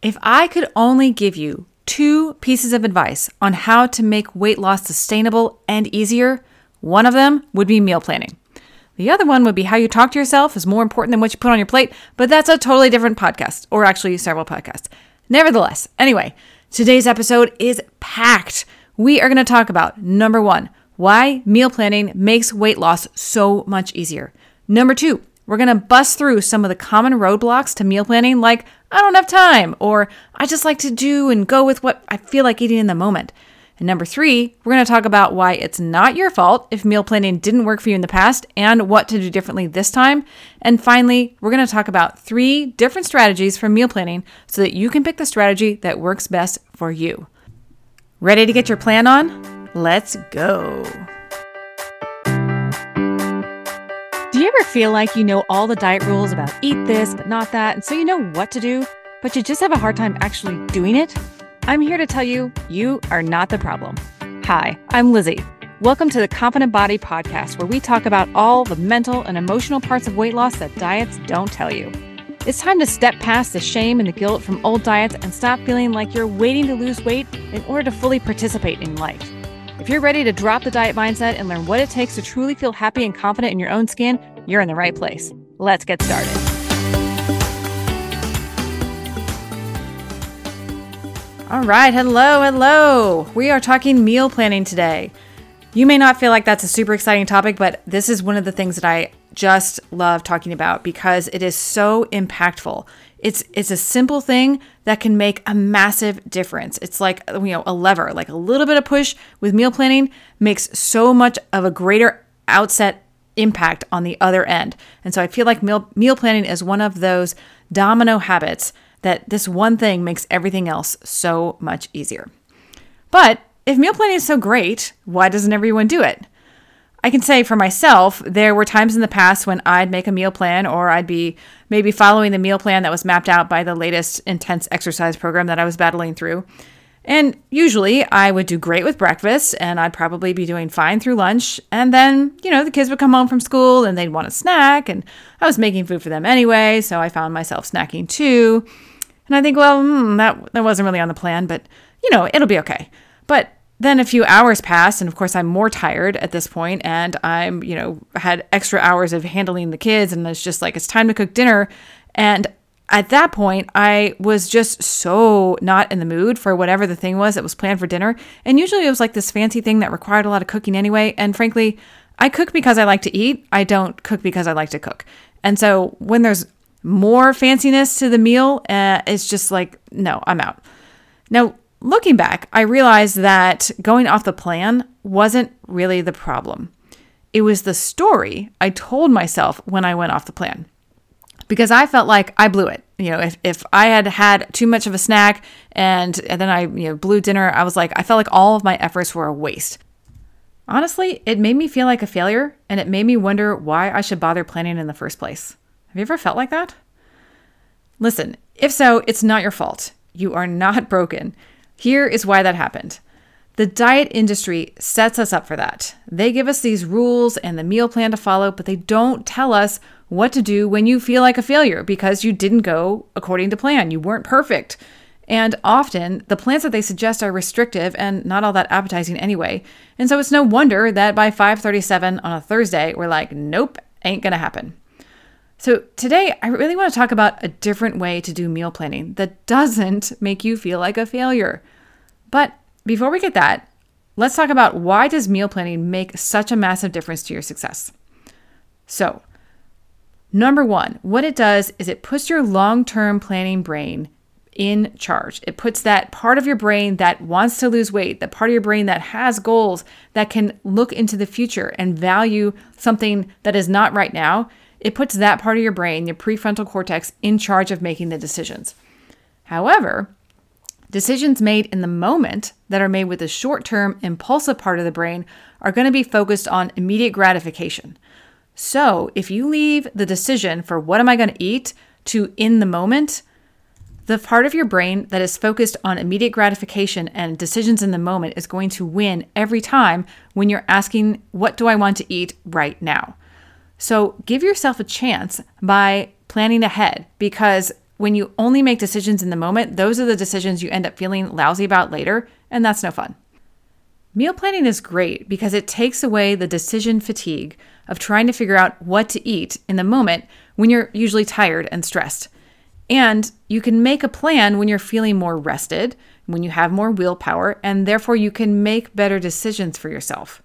If I could only give you two pieces of advice on how to make weight loss sustainable and easier, one of them would be meal planning. The other one would be how you talk to yourself is more important than what you put on your plate, but that's a totally different podcast, or actually several podcasts. Nevertheless, anyway, today's episode is packed. We are going to talk about number one, why meal planning makes weight loss so much easier. Number two, we're going to bust through some of the common roadblocks to meal planning, like I don't have time, or I just like to do and go with what I feel like eating in the moment. And number three, we're going to talk about why it's not your fault if meal planning didn't work for you in the past and what to do differently this time. And finally, we're going to talk about three different strategies for meal planning so that you can pick the strategy that works best for you. Ready to get your plan on? Let's go. Ever feel like you know all the diet rules about eat this, but not that, and so you know what to do, but you just have a hard time actually doing it? I'm here to tell you, you are not the problem. Hi, I'm Lizzie. Welcome to the Confident Body Podcast, where we talk about all the mental and emotional parts of weight loss that diets don't tell you. It's time to step past the shame and the guilt from old diets and stop feeling like you're waiting to lose weight in order to fully participate in life. If you're ready to drop the diet mindset and learn what it takes to truly feel happy and confident in your own skin, you're in the right place. Let's get started. All right, hello, hello. We are talking meal planning today. You may not feel like that's a super exciting topic, but this is one of the things that I just love talking about because it is so impactful. It's it's a simple thing that can make a massive difference. It's like you know a lever, like a little bit of push with meal planning makes so much of a greater outset impact on the other end. And so I feel like meal meal planning is one of those domino habits that this one thing makes everything else so much easier. But if meal planning is so great, why doesn't everyone do it? I can say for myself, there were times in the past when I'd make a meal plan or I'd be maybe following the meal plan that was mapped out by the latest intense exercise program that I was battling through. And usually I would do great with breakfast and I'd probably be doing fine through lunch. And then, you know, the kids would come home from school and they'd want a snack. And I was making food for them anyway. So I found myself snacking too. And I think, well, hmm, that, that wasn't really on the plan, but, you know, it'll be okay. But then a few hours pass and of course i'm more tired at this point and i'm you know had extra hours of handling the kids and it's just like it's time to cook dinner and at that point, I was just so not in the mood for whatever the thing was that was planned for dinner. And usually it was like this fancy thing that required a lot of cooking anyway. And frankly, I cook because I like to eat. I don't cook because I like to cook. And so when there's more fanciness to the meal, uh, it's just like, no, I'm out. Now, looking back, I realized that going off the plan wasn't really the problem. It was the story I told myself when I went off the plan because I felt like I blew it. You know, if, if I had had too much of a snack and, and then I you know blew dinner, I was like, I felt like all of my efforts were a waste. Honestly, it made me feel like a failure and it made me wonder why I should bother planning in the first place. Have you ever felt like that? Listen, if so, it's not your fault. You are not broken. Here is why that happened. The diet industry sets us up for that. They give us these rules and the meal plan to follow, but they don't tell us what to do when you feel like a failure because you didn't go according to plan. You weren't perfect. And often the plans that they suggest are restrictive and not all that appetizing anyway. And so it's no wonder that by 5:37 on a Thursday, we're like, nope, ain't gonna happen. So today I really want to talk about a different way to do meal planning that doesn't make you feel like a failure. But before we get that, let's talk about why does meal planning make such a massive difference to your success. So, Number one, what it does is it puts your long term planning brain in charge. It puts that part of your brain that wants to lose weight, that part of your brain that has goals, that can look into the future and value something that is not right now. It puts that part of your brain, your prefrontal cortex, in charge of making the decisions. However, decisions made in the moment that are made with the short term impulsive part of the brain are going to be focused on immediate gratification. So, if you leave the decision for what am I going to eat to in the moment, the part of your brain that is focused on immediate gratification and decisions in the moment is going to win every time when you're asking, What do I want to eat right now? So, give yourself a chance by planning ahead because when you only make decisions in the moment, those are the decisions you end up feeling lousy about later, and that's no fun. Meal planning is great because it takes away the decision fatigue of trying to figure out what to eat in the moment when you're usually tired and stressed. And you can make a plan when you're feeling more rested, when you have more willpower, and therefore you can make better decisions for yourself.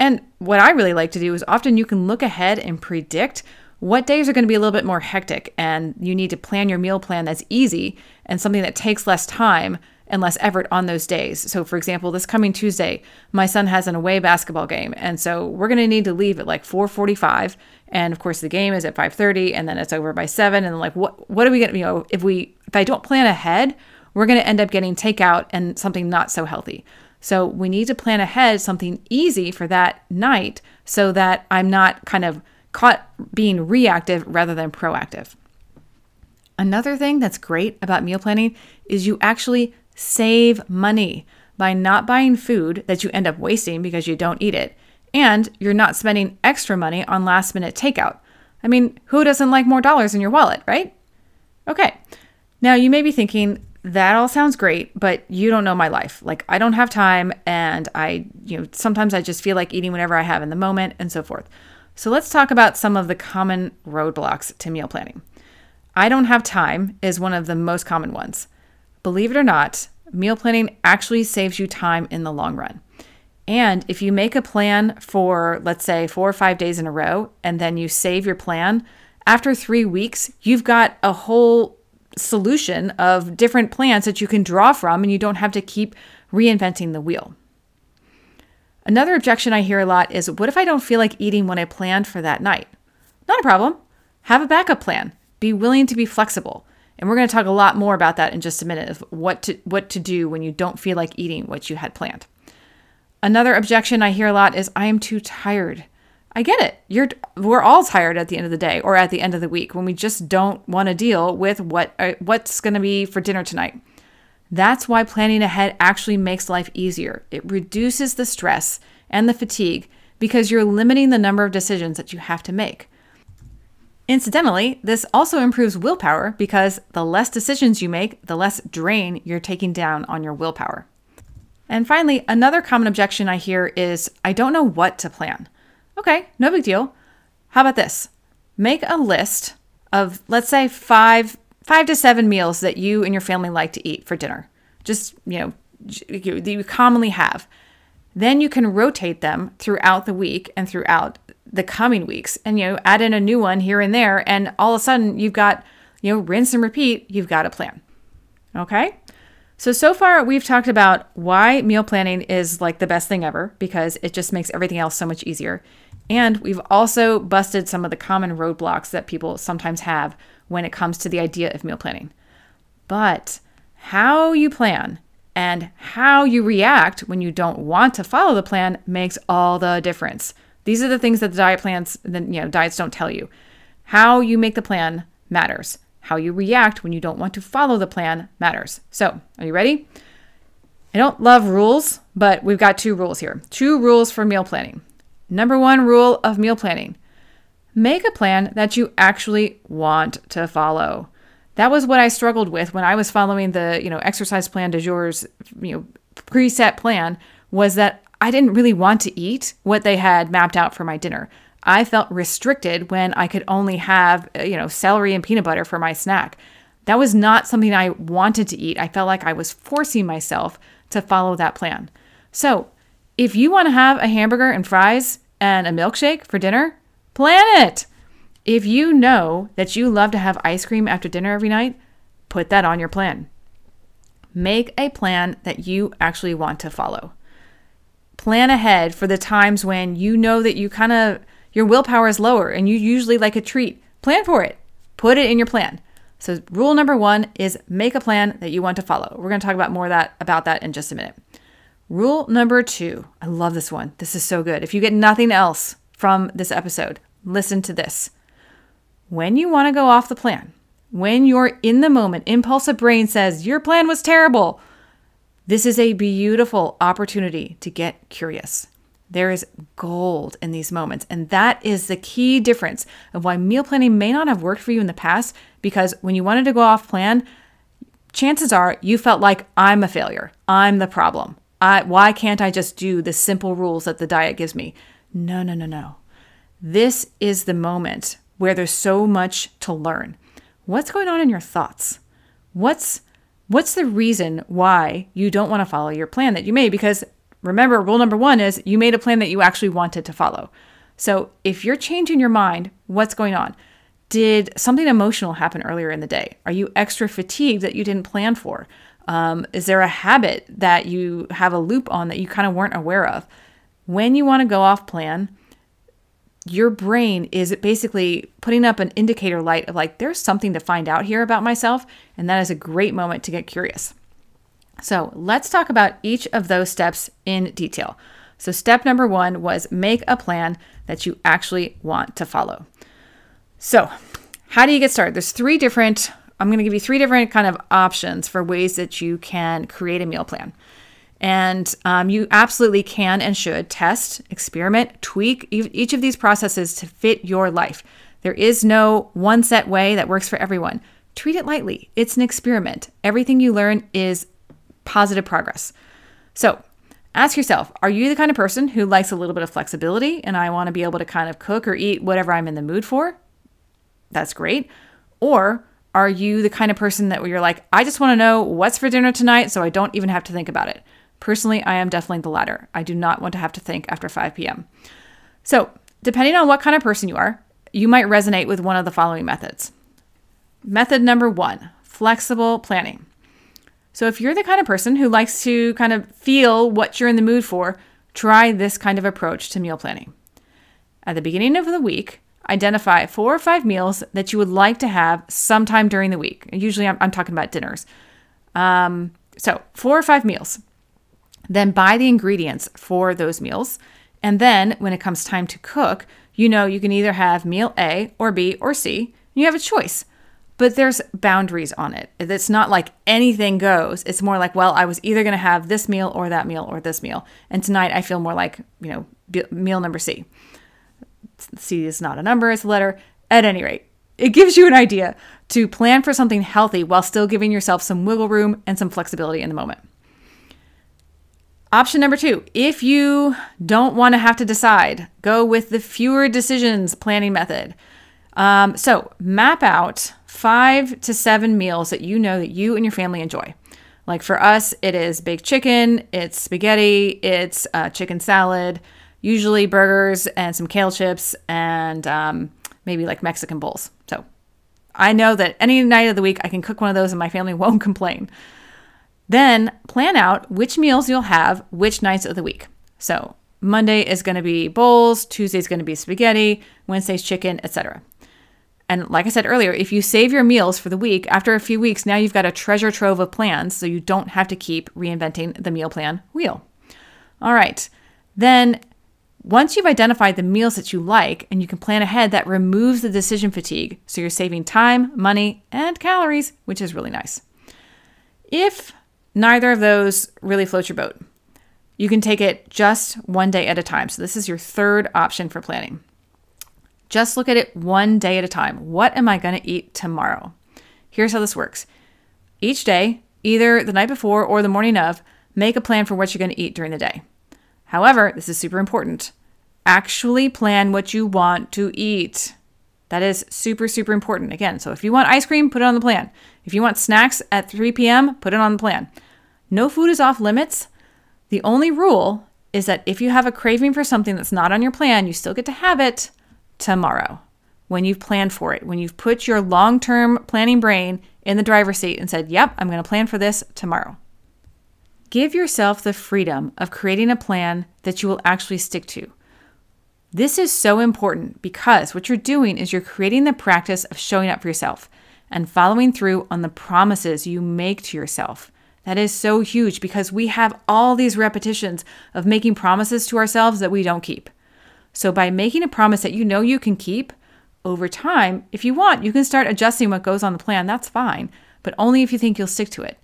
And what I really like to do is often you can look ahead and predict what days are going to be a little bit more hectic and you need to plan your meal plan that's easy and something that takes less time and less effort on those days. So for example, this coming Tuesday, my son has an away basketball game and so we're going to need to leave at like 4:45 and of course the game is at 5:30 and then it's over by 7 and like what what are we going to you know if we if I don't plan ahead, we're going to end up getting takeout and something not so healthy. So we need to plan ahead something easy for that night so that I'm not kind of caught being reactive rather than proactive. Another thing that's great about meal planning is you actually save money by not buying food that you end up wasting because you don't eat it, and you're not spending extra money on last minute takeout. I mean, who doesn't like more dollars in your wallet, right? Okay. Now you may be thinking, that all sounds great, but you don't know my life. Like I don't have time and I, you know, sometimes I just feel like eating whatever I have in the moment and so forth. So let's talk about some of the common roadblocks to meal planning. I don't have time is one of the most common ones. Believe it or not, meal planning actually saves you time in the long run. And if you make a plan for, let's say, four or five days in a row, and then you save your plan, after three weeks, you've got a whole solution of different plans that you can draw from, and you don't have to keep reinventing the wheel. Another objection I hear a lot is what if I don't feel like eating what I planned for that night? Not a problem. Have a backup plan. Be willing to be flexible. And we're going to talk a lot more about that in just a minute of what to what to do when you don't feel like eating what you had planned. Another objection I hear a lot is I am too tired. I get it. You're we're all tired at the end of the day or at the end of the week when we just don't want to deal with what uh, what's going to be for dinner tonight. That's why planning ahead actually makes life easier. It reduces the stress and the fatigue because you're limiting the number of decisions that you have to make. Incidentally, this also improves willpower because the less decisions you make, the less drain you're taking down on your willpower. And finally, another common objection I hear is I don't know what to plan. Okay, no big deal. How about this? Make a list of, let's say, five five to seven meals that you and your family like to eat for dinner. Just, you know, that you commonly have. Then you can rotate them throughout the week and throughout the coming weeks and, you know, add in a new one here and there. And all of a sudden you've got, you know, rinse and repeat, you've got a plan. Okay. So, so far we've talked about why meal planning is like the best thing ever because it just makes everything else so much easier. And we've also busted some of the common roadblocks that people sometimes have when it comes to the idea of meal planning. But how you plan and how you react when you don't want to follow the plan makes all the difference. These are the things that the diet plans, the you know, diets don't tell you. How you make the plan matters. How you react when you don't want to follow the plan matters. So, are you ready? I don't love rules, but we've got two rules here. Two rules for meal planning. Number one rule of meal planning make a plan that you actually want to follow. That was what I struggled with when I was following the, you know, exercise plan de jour's, you know, preset plan was that I didn't really want to eat what they had mapped out for my dinner. I felt restricted when I could only have, uh, you know, celery and peanut butter for my snack. That was not something I wanted to eat. I felt like I was forcing myself to follow that plan. So, if you want to have a hamburger and fries and a milkshake for dinner, Plan it. If you know that you love to have ice cream after dinner every night, put that on your plan. Make a plan that you actually want to follow. Plan ahead for the times when you know that you kind of your willpower is lower and you usually like a treat. Plan for it. Put it in your plan. So rule number 1 is make a plan that you want to follow. We're going to talk about more that about that in just a minute. Rule number 2. I love this one. This is so good. If you get nothing else from this episode, Listen to this. When you want to go off the plan, when you're in the moment, impulsive brain says, Your plan was terrible. This is a beautiful opportunity to get curious. There is gold in these moments. And that is the key difference of why meal planning may not have worked for you in the past because when you wanted to go off plan, chances are you felt like I'm a failure. I'm the problem. I, why can't I just do the simple rules that the diet gives me? No, no, no, no. This is the moment where there's so much to learn. What's going on in your thoughts? What's what's the reason why you don't want to follow your plan that you made because remember rule number 1 is you made a plan that you actually wanted to follow. So, if you're changing your mind, what's going on? Did something emotional happen earlier in the day? Are you extra fatigued that you didn't plan for? Um, is there a habit that you have a loop on that you kind of weren't aware of? When you want to go off plan, your brain is basically putting up an indicator light of like, there's something to find out here about myself. And that is a great moment to get curious. So let's talk about each of those steps in detail. So, step number one was make a plan that you actually want to follow. So, how do you get started? There's three different, I'm going to give you three different kind of options for ways that you can create a meal plan. And um, you absolutely can and should test, experiment, tweak each of these processes to fit your life. There is no one set way that works for everyone. Treat it lightly. It's an experiment. Everything you learn is positive progress. So, ask yourself are you the kind of person who likes a little bit of flexibility and I want to be able to kind of cook or eat whatever I'm in the mood for? That's great. Or are you the kind of person that you're like, I just want to know what's for dinner tonight so I don't even have to think about it? Personally, I am definitely the latter. I do not want to have to think after 5 p.m. So, depending on what kind of person you are, you might resonate with one of the following methods. Method number one flexible planning. So, if you're the kind of person who likes to kind of feel what you're in the mood for, try this kind of approach to meal planning. At the beginning of the week, identify four or five meals that you would like to have sometime during the week. Usually, I'm, I'm talking about dinners. Um, so, four or five meals. Then buy the ingredients for those meals. And then when it comes time to cook, you know you can either have meal A or B or C. You have a choice. But there's boundaries on it. It's not like anything goes. It's more like, well, I was either going to have this meal or that meal or this meal. And tonight I feel more like, you know, meal number C. C is not a number, it's a letter. At any rate, it gives you an idea to plan for something healthy while still giving yourself some wiggle room and some flexibility in the moment. Option number two, if you don't want to have to decide, go with the fewer decisions planning method. Um, so map out five to seven meals that you know that you and your family enjoy. Like for us, it is baked chicken, it's spaghetti, it's uh, chicken salad, usually burgers and some kale chips, and um, maybe like Mexican bowls. So I know that any night of the week I can cook one of those and my family won't complain. Then plan out which meals you'll have which nights of the week. So Monday is going to be bowls, Tuesday is going to be spaghetti, Wednesday's chicken, etc. And like I said earlier, if you save your meals for the week, after a few weeks, now you've got a treasure trove of plans, so you don't have to keep reinventing the meal plan wheel. All right. Then once you've identified the meals that you like and you can plan ahead, that removes the decision fatigue. So you're saving time, money, and calories, which is really nice. If Neither of those really floats your boat. You can take it just one day at a time. So, this is your third option for planning. Just look at it one day at a time. What am I going to eat tomorrow? Here's how this works each day, either the night before or the morning of, make a plan for what you're going to eat during the day. However, this is super important. Actually plan what you want to eat. That is super, super important. Again, so if you want ice cream, put it on the plan. If you want snacks at 3 p.m., put it on the plan. No food is off limits. The only rule is that if you have a craving for something that's not on your plan, you still get to have it tomorrow when you've planned for it, when you've put your long term planning brain in the driver's seat and said, Yep, I'm going to plan for this tomorrow. Give yourself the freedom of creating a plan that you will actually stick to. This is so important because what you're doing is you're creating the practice of showing up for yourself and following through on the promises you make to yourself. That is so huge because we have all these repetitions of making promises to ourselves that we don't keep. So, by making a promise that you know you can keep, over time, if you want, you can start adjusting what goes on the plan. That's fine, but only if you think you'll stick to it.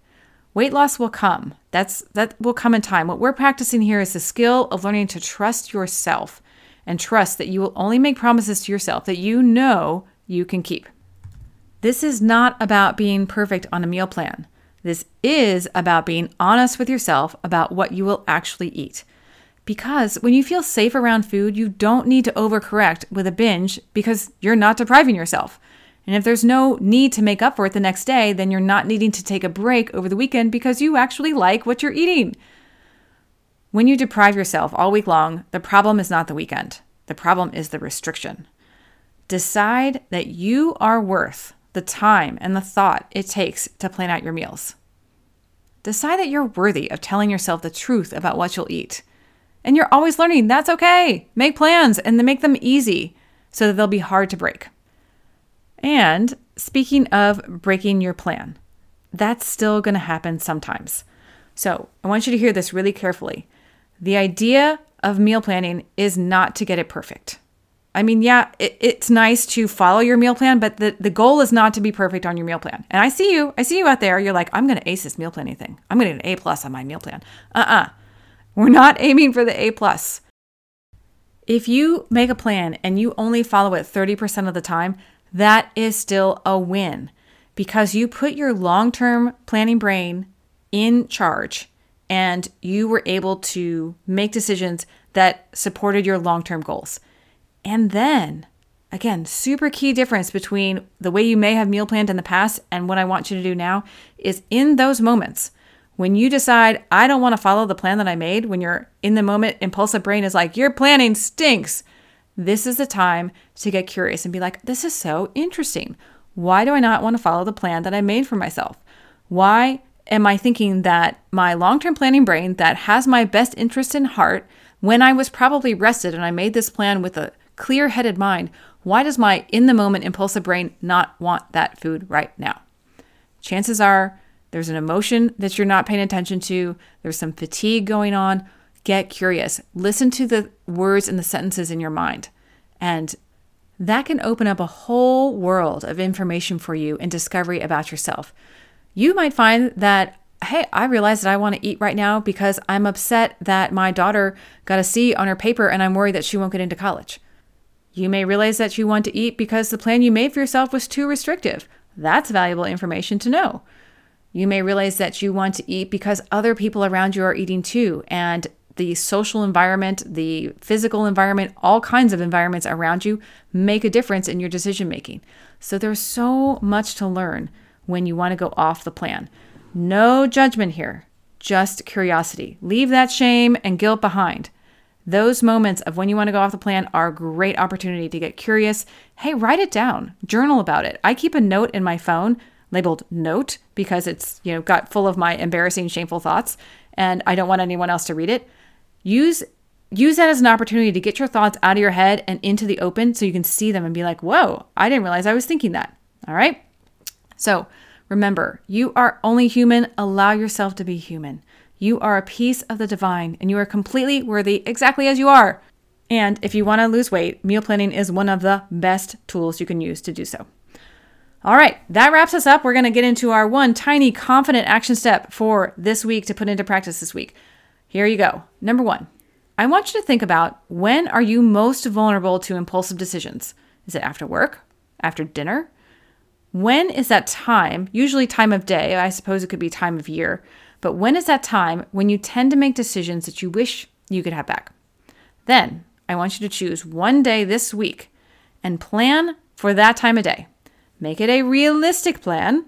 Weight loss will come. That's that will come in time. What we're practicing here is the skill of learning to trust yourself and trust that you will only make promises to yourself that you know you can keep. This is not about being perfect on a meal plan. This is about being honest with yourself about what you will actually eat. Because when you feel safe around food, you don't need to overcorrect with a binge because you're not depriving yourself. And if there's no need to make up for it the next day, then you're not needing to take a break over the weekend because you actually like what you're eating. When you deprive yourself all week long, the problem is not the weekend, the problem is the restriction. Decide that you are worth the time, and the thought it takes to plan out your meals. Decide that you're worthy of telling yourself the truth about what you'll eat. And you're always learning, that's okay. Make plans and then make them easy so that they'll be hard to break. And speaking of breaking your plan, that's still going to happen sometimes. So I want you to hear this really carefully. The idea of meal planning is not to get it perfect. I mean, yeah, it, it's nice to follow your meal plan, but the, the goal is not to be perfect on your meal plan. And I see you, I see you out there. You're like, I'm going to ace this meal planning thing. I'm going to get an A plus on my meal plan. Uh-uh. We're not aiming for the A plus. If you make a plan and you only follow it 30% of the time, that is still a win because you put your long-term planning brain in charge and you were able to make decisions that supported your long-term goals. And then, again, super key difference between the way you may have meal planned in the past and what I want you to do now is in those moments when you decide, I don't want to follow the plan that I made, when you're in the moment, impulsive brain is like, your planning stinks. This is the time to get curious and be like, this is so interesting. Why do I not want to follow the plan that I made for myself? Why am I thinking that my long term planning brain that has my best interest in heart, when I was probably rested and I made this plan with a clear headed mind, why does my in the moment impulsive brain not want that food right now? Chances are there's an emotion that you're not paying attention to, there's some fatigue going on. Get curious. Listen to the words and the sentences in your mind. And that can open up a whole world of information for you and discovery about yourself. You might find that, hey, I realize that I want to eat right now because I'm upset that my daughter got a C on her paper and I'm worried that she won't get into college. You may realize that you want to eat because the plan you made for yourself was too restrictive. That's valuable information to know. You may realize that you want to eat because other people around you are eating too, and the social environment, the physical environment, all kinds of environments around you make a difference in your decision making. So there's so much to learn when you want to go off the plan. No judgment here, just curiosity. Leave that shame and guilt behind. Those moments of when you want to go off the plan are a great opportunity to get curious. Hey, write it down, journal about it. I keep a note in my phone labeled note because it's, you know, got full of my embarrassing, shameful thoughts and I don't want anyone else to read it. Use use that as an opportunity to get your thoughts out of your head and into the open so you can see them and be like, "Whoa, I didn't realize I was thinking that." All right? So, remember, you are only human. Allow yourself to be human. You are a piece of the divine and you are completely worthy exactly as you are. And if you want to lose weight, meal planning is one of the best tools you can use to do so. All right, that wraps us up. We're going to get into our one tiny confident action step for this week to put into practice this week. Here you go. Number 1. I want you to think about when are you most vulnerable to impulsive decisions? Is it after work? After dinner? When is that time, usually time of day, I suppose it could be time of year, but when is that time when you tend to make decisions that you wish you could have back? Then I want you to choose one day this week and plan for that time of day. Make it a realistic plan.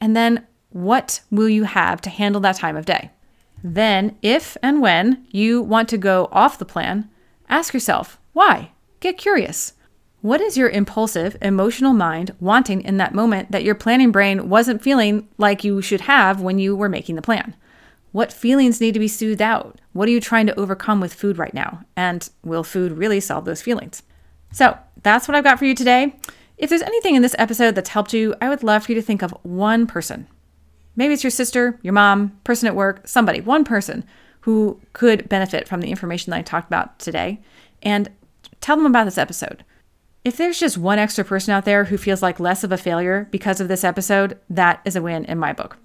And then what will you have to handle that time of day? Then, if and when you want to go off the plan, ask yourself why. Get curious. What is your impulsive, emotional mind wanting in that moment that your planning brain wasn't feeling like you should have when you were making the plan? What feelings need to be soothed out? What are you trying to overcome with food right now? And will food really solve those feelings? So that's what I've got for you today. If there's anything in this episode that's helped you, I would love for you to think of one person. Maybe it's your sister, your mom, person at work, somebody, one person who could benefit from the information that I talked about today, and tell them about this episode. If there's just one extra person out there who feels like less of a failure because of this episode, that is a win in my book.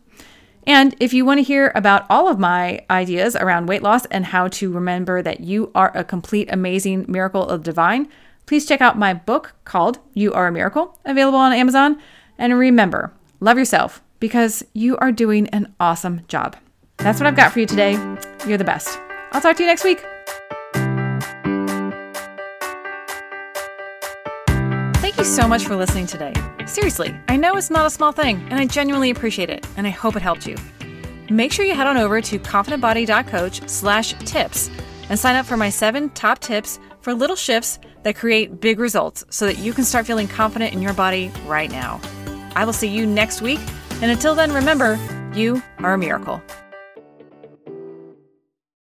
And if you want to hear about all of my ideas around weight loss and how to remember that you are a complete, amazing miracle of divine, please check out my book called You Are a Miracle, available on Amazon. And remember, love yourself because you are doing an awesome job. That's what I've got for you today. You're the best. I'll talk to you next week. So much for listening today. Seriously, I know it's not a small thing, and I genuinely appreciate it, and I hope it helped you. Make sure you head on over to confidentbody.coach slash tips and sign up for my seven top tips for little shifts that create big results so that you can start feeling confident in your body right now. I will see you next week, and until then, remember, you are a miracle.